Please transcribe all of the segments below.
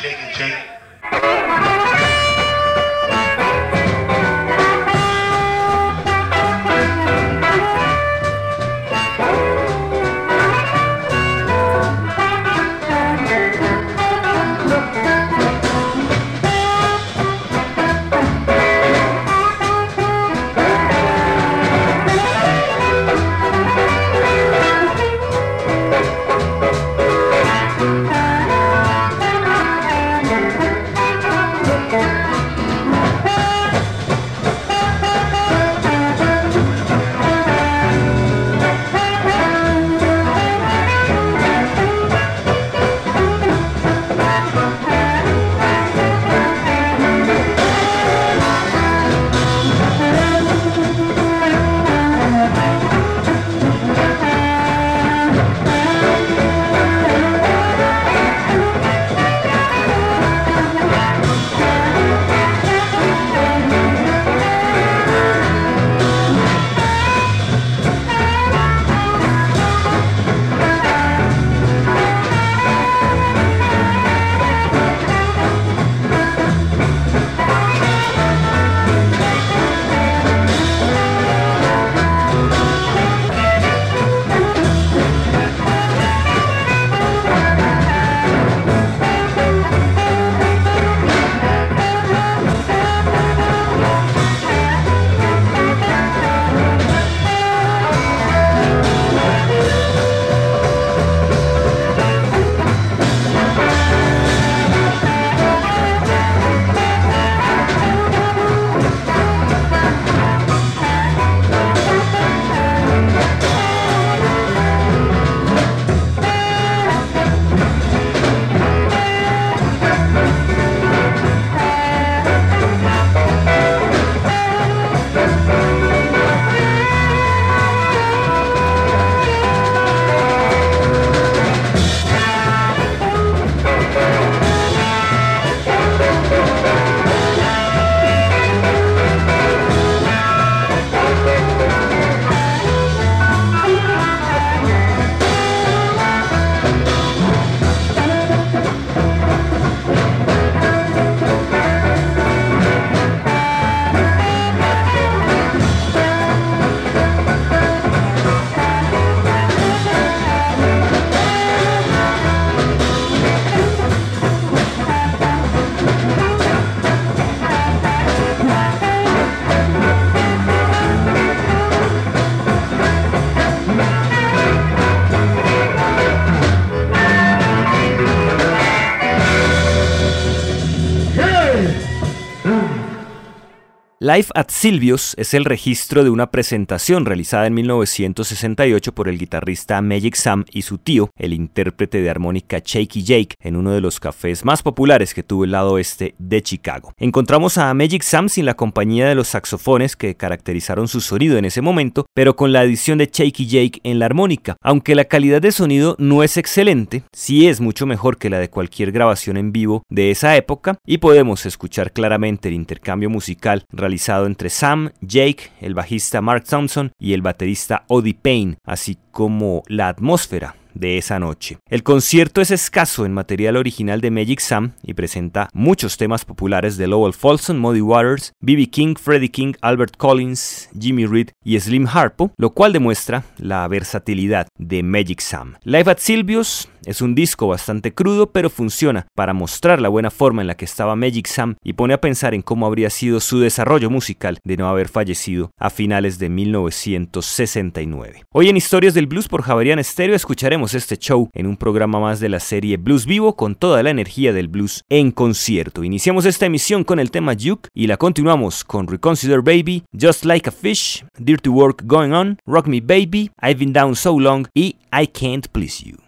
shake and take. Life at Silvios es el registro de una presentación realizada en 1968 por el guitarrista Magic Sam y su tío, el intérprete de armónica Shaky Jake, en uno de los cafés más populares que tuvo el lado oeste de Chicago. Encontramos a Magic Sam sin la compañía de los saxofones que caracterizaron su sonido en ese momento, pero con la adición de Shaky Jake en la armónica. Aunque la calidad de sonido no es excelente, sí es mucho mejor que la de cualquier grabación en vivo de esa época y podemos escuchar claramente el intercambio musical realizado entre Sam, Jake, el bajista Mark Thompson y el baterista Odie Payne, así como la atmósfera de esa noche. El concierto es escaso en material original de Magic Sam y presenta muchos temas populares de Lowell Folsom, Muddy Waters, B.B. King, Freddie King, Albert Collins, Jimmy Reed y Slim Harpo, lo cual demuestra la versatilidad de Magic Sam. Live at Silvius es un disco bastante crudo, pero funciona para mostrar la buena forma en la que estaba Magic Sam y pone a pensar en cómo habría sido su desarrollo musical de no haber fallecido a finales de 1969. Hoy en Historias del Blues por Javerian Stereo escucharemos este show en un programa más de la serie Blues Vivo con toda la energía del blues en concierto. Iniciamos esta emisión con el tema Duke y la continuamos con Reconsider Baby, Just Like a Fish, Dirty Work Going On, Rock Me Baby, I've Been Down So Long y I Can't Please You.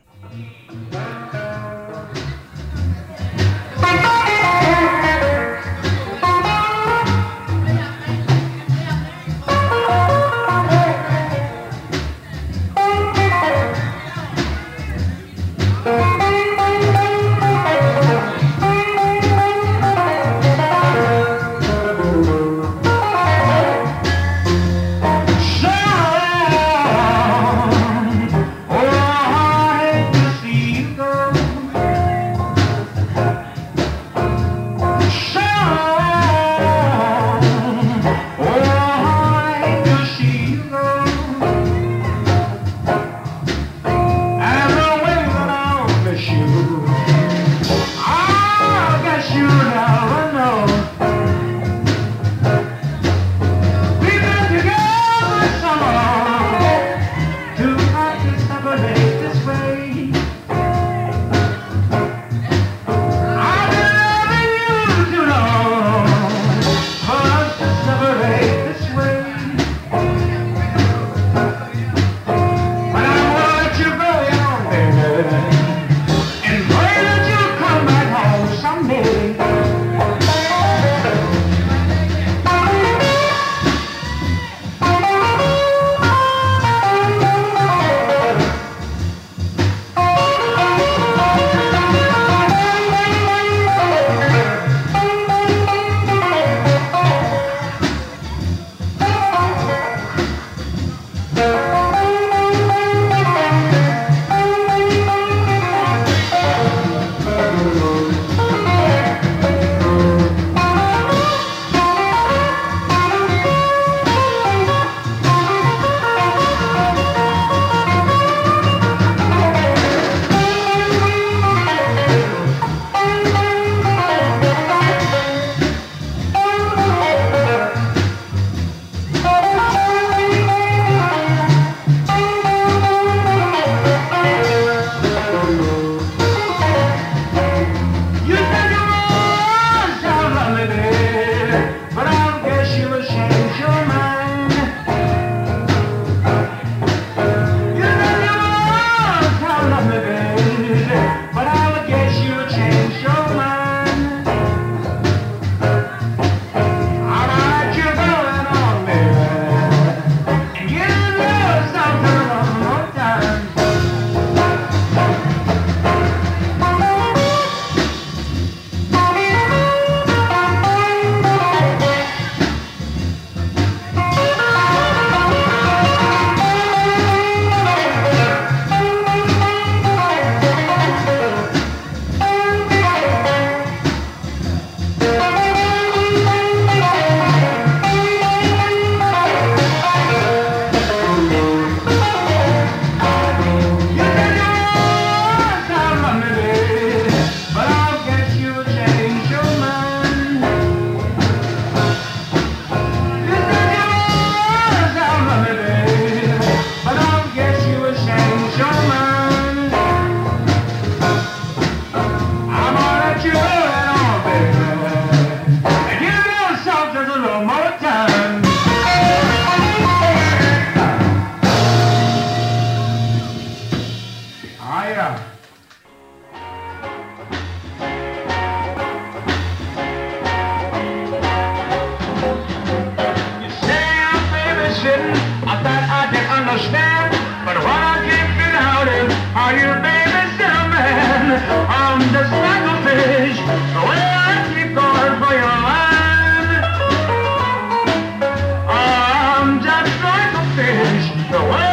No way.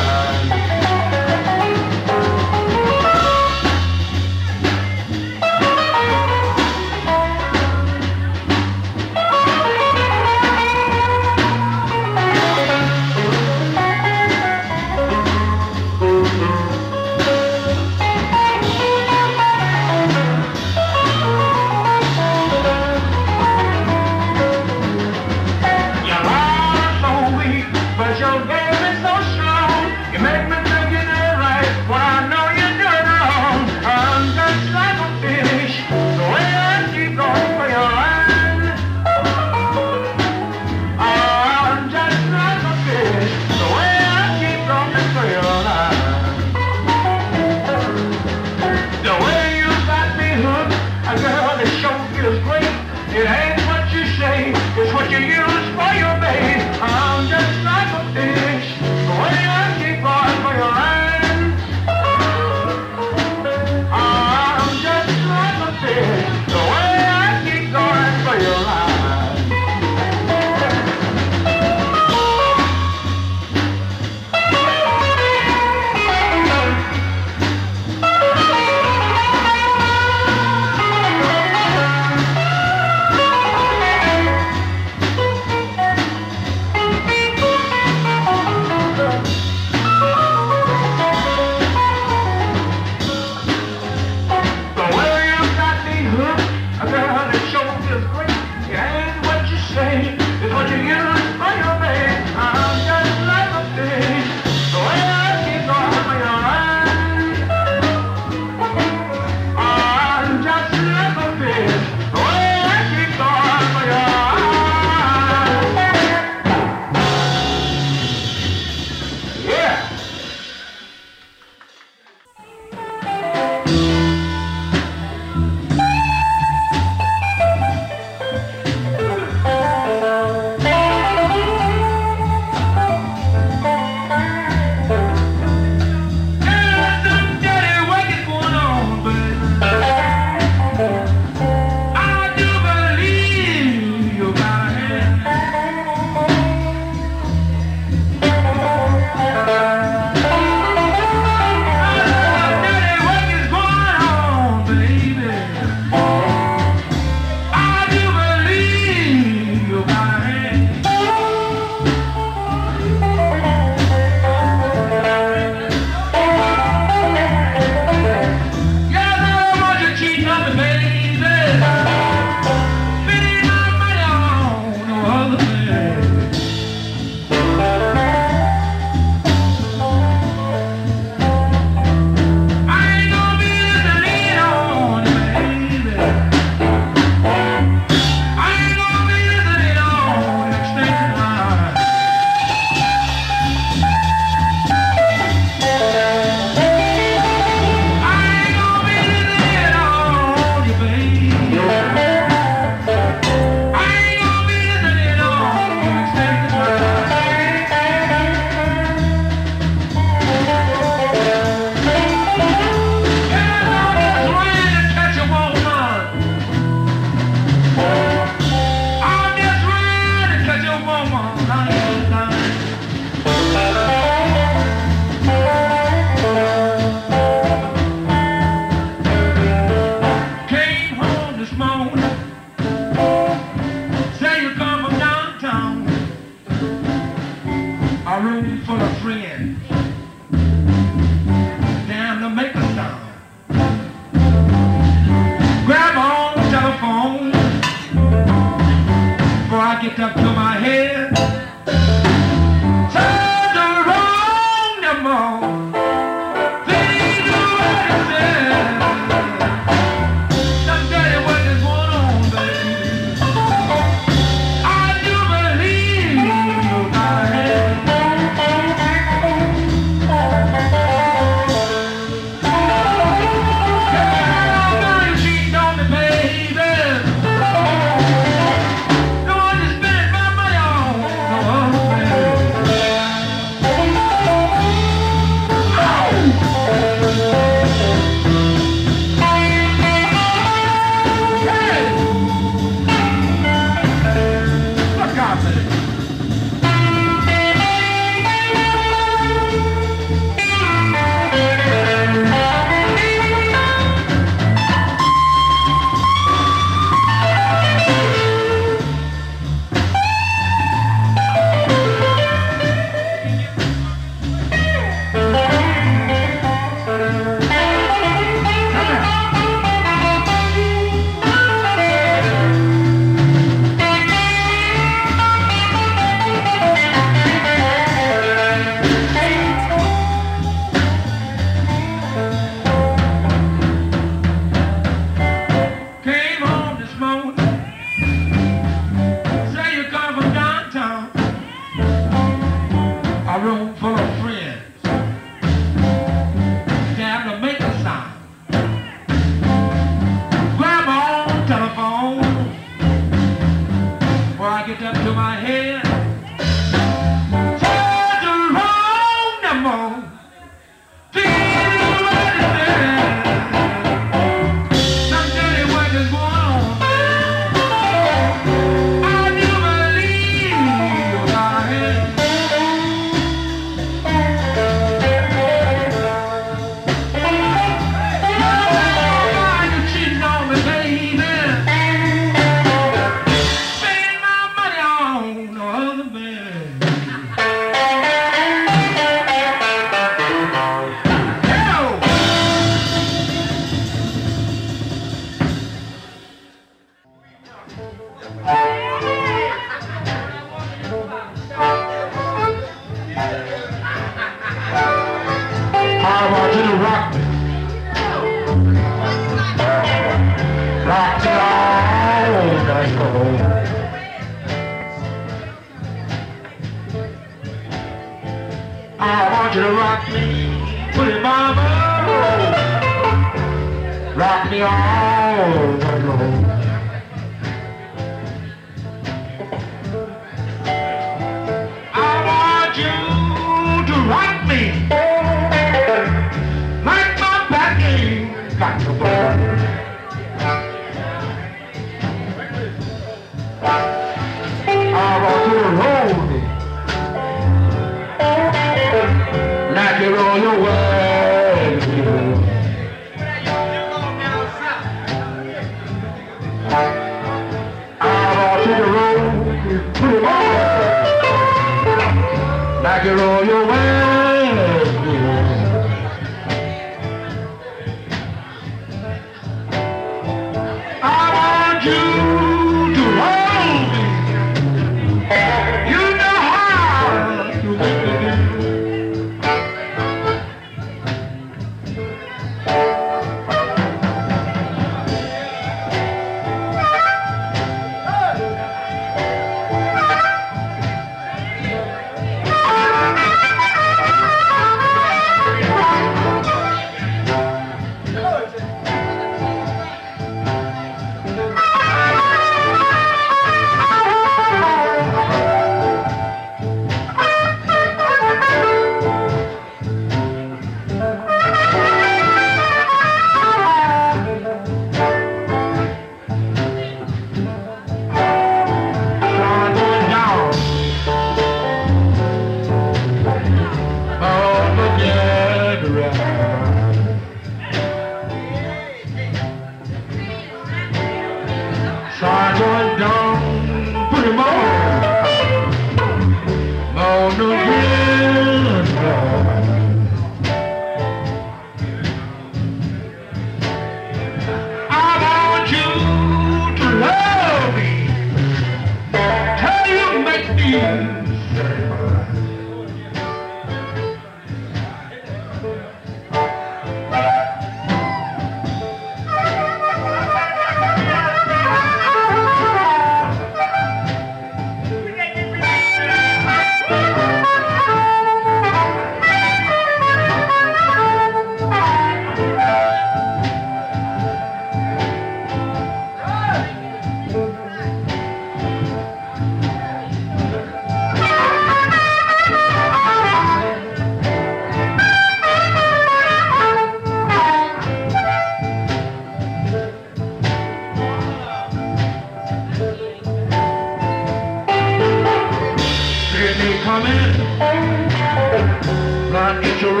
I your.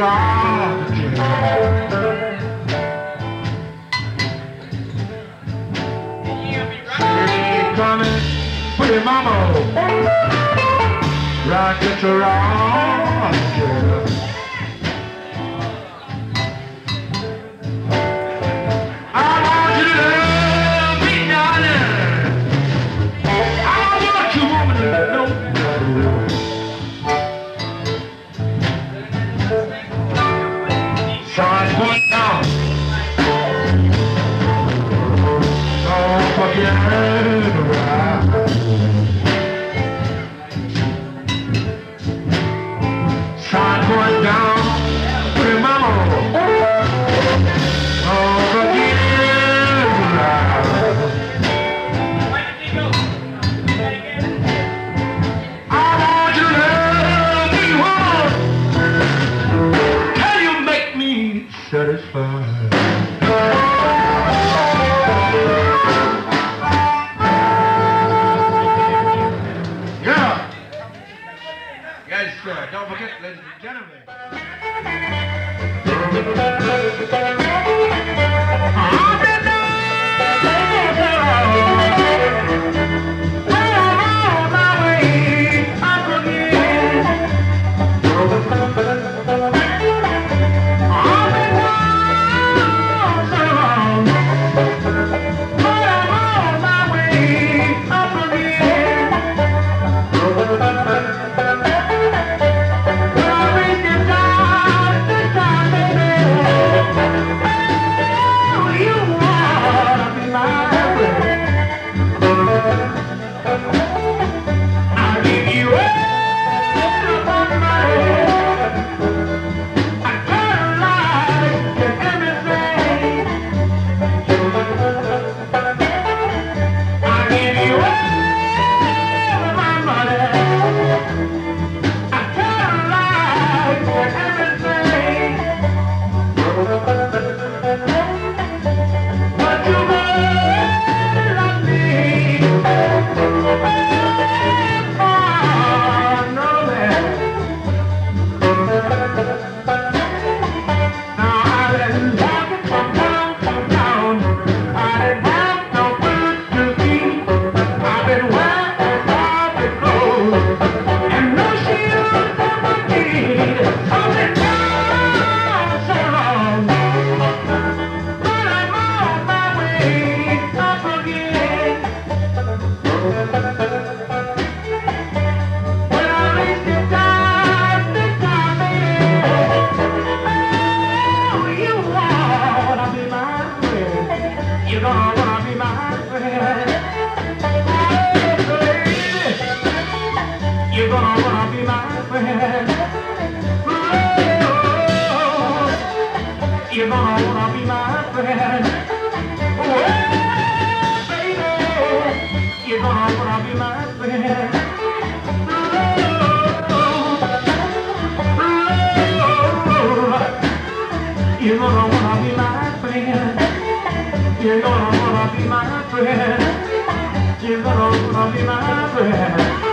Coming pretty mama, right it, your arms. You're gonna wanna be my friend. You're gonna wanna be my friend.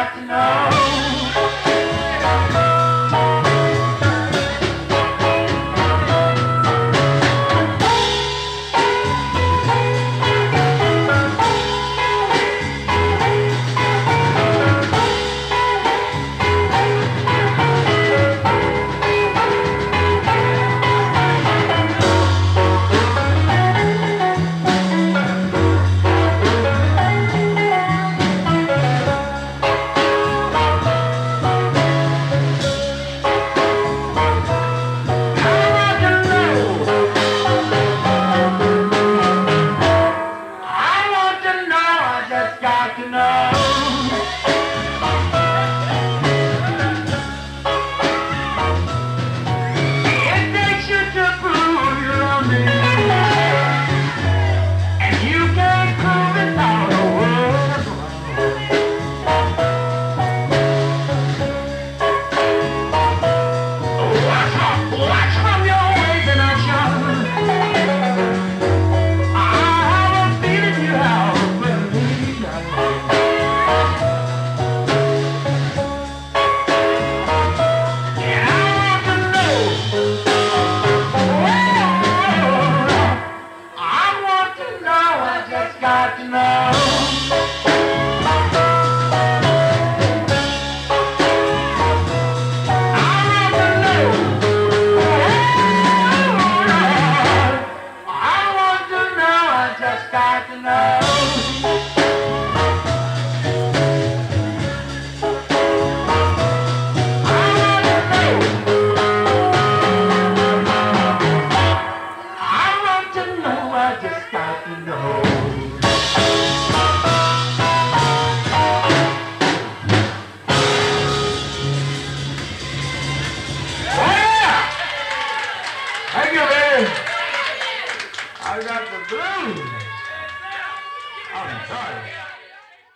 Just got to know.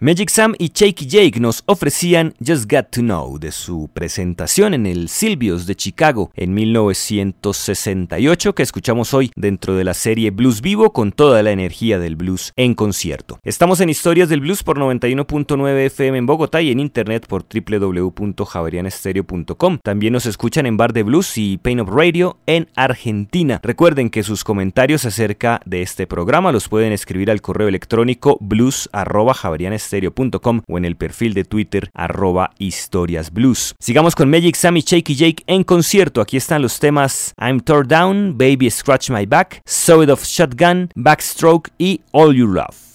Magic Sam y Shaky Jake nos ofrecían Just Got to Know de su presentación en el Silvios de Chicago en 1968 que escuchamos hoy dentro de la serie Blues Vivo con toda la energía del blues en concierto. Estamos en Historias del Blues por 91.9 FM en Bogotá y en internet por www.javerianestereo.com. También nos escuchan en Bar de Blues y Pain of Radio en Argentina. Recuerden que sus comentarios acerca de este programa los pueden escribir al correo electrónico blues@javerianestereo o en el perfil de Twitter arroba historiasblues. Sigamos con Magic Sammy Shaky Jake en concierto. Aquí están los temas I'm Tore Down, Baby Scratch My Back, Saw It Off Shotgun, Backstroke y All You Love.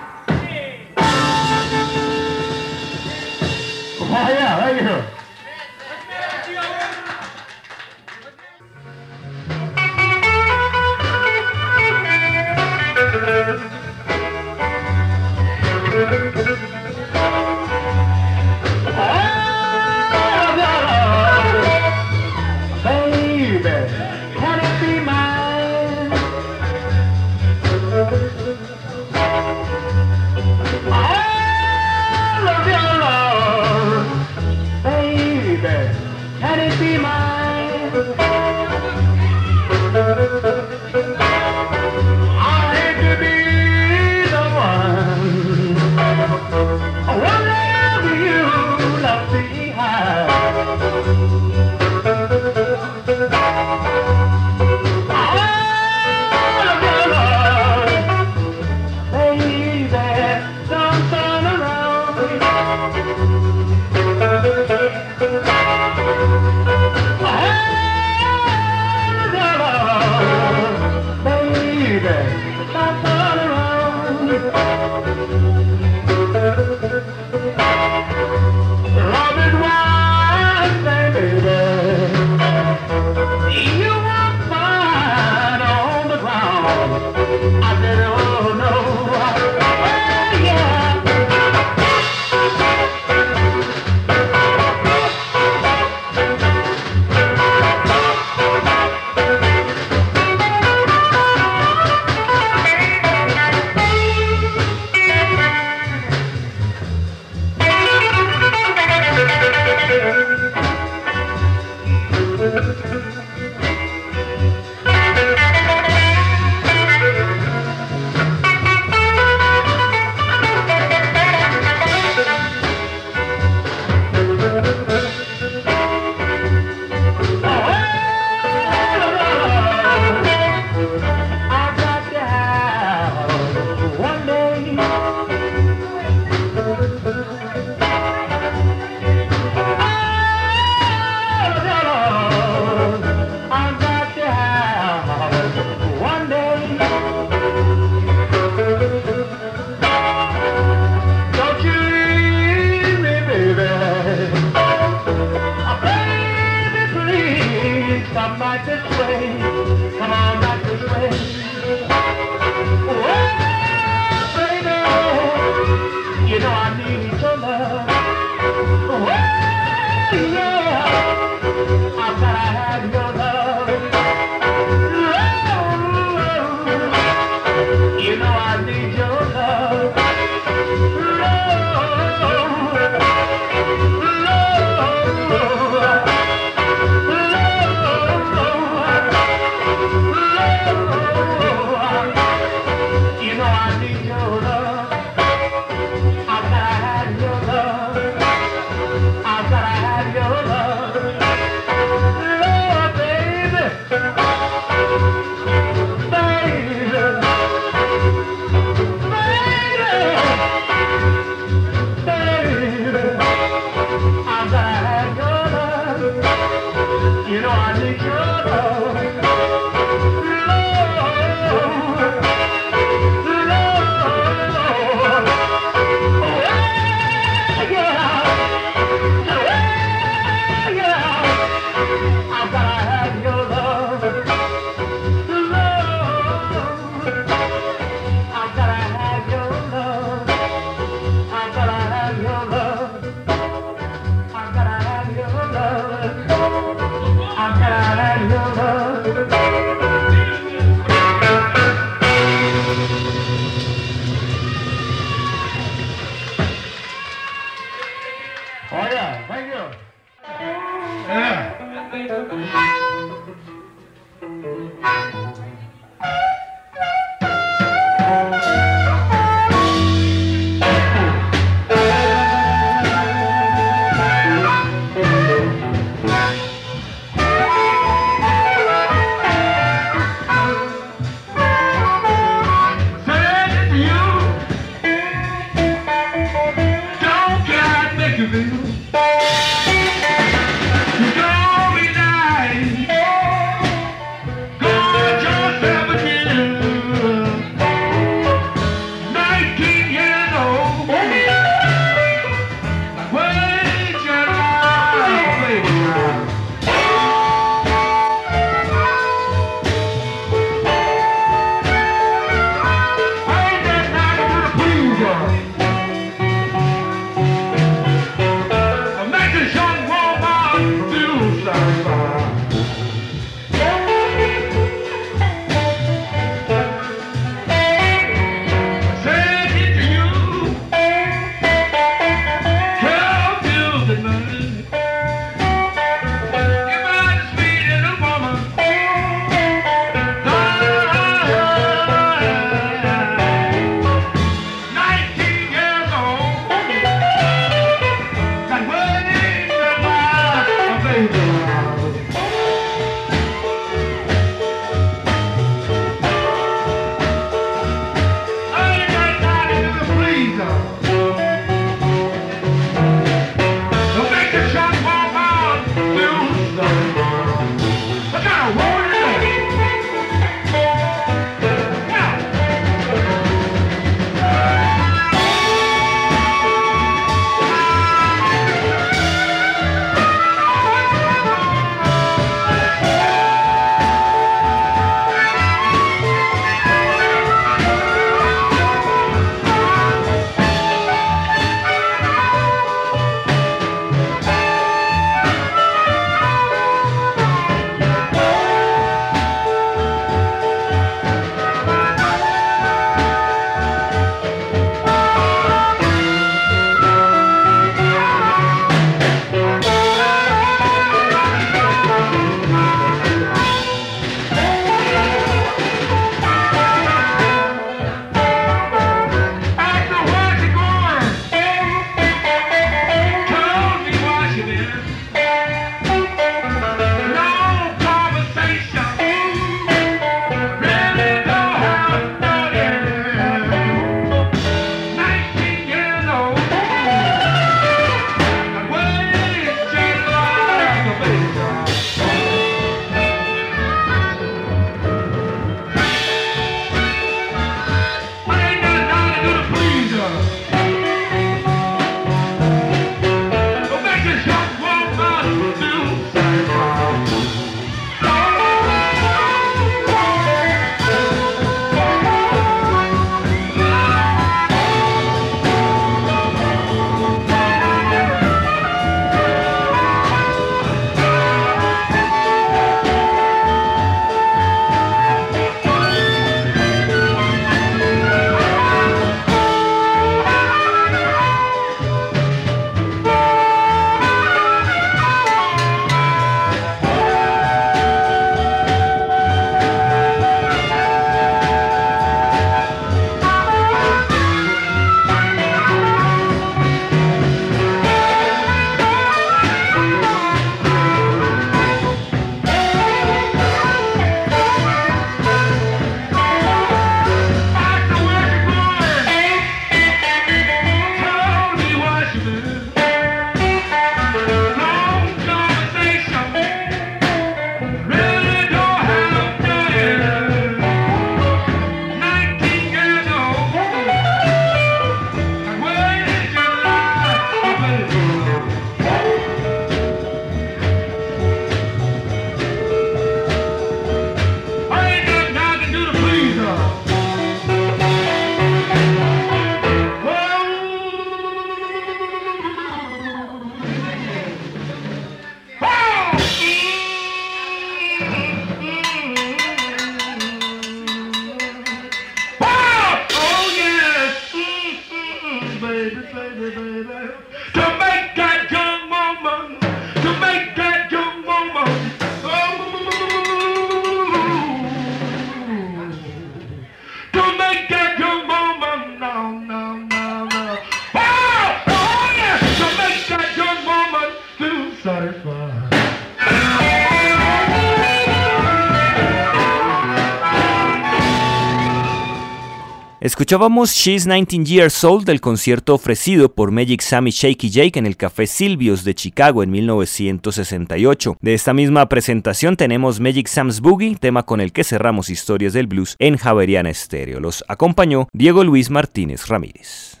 Escuchábamos She's 19 Years Old del concierto ofrecido por Magic Sam y Shaky Jake en el Café Silvios de Chicago en 1968. De esta misma presentación tenemos Magic Sam's Boogie, tema con el que cerramos Historias del Blues en Javeriana Stereo. Los acompañó Diego Luis Martínez Ramírez.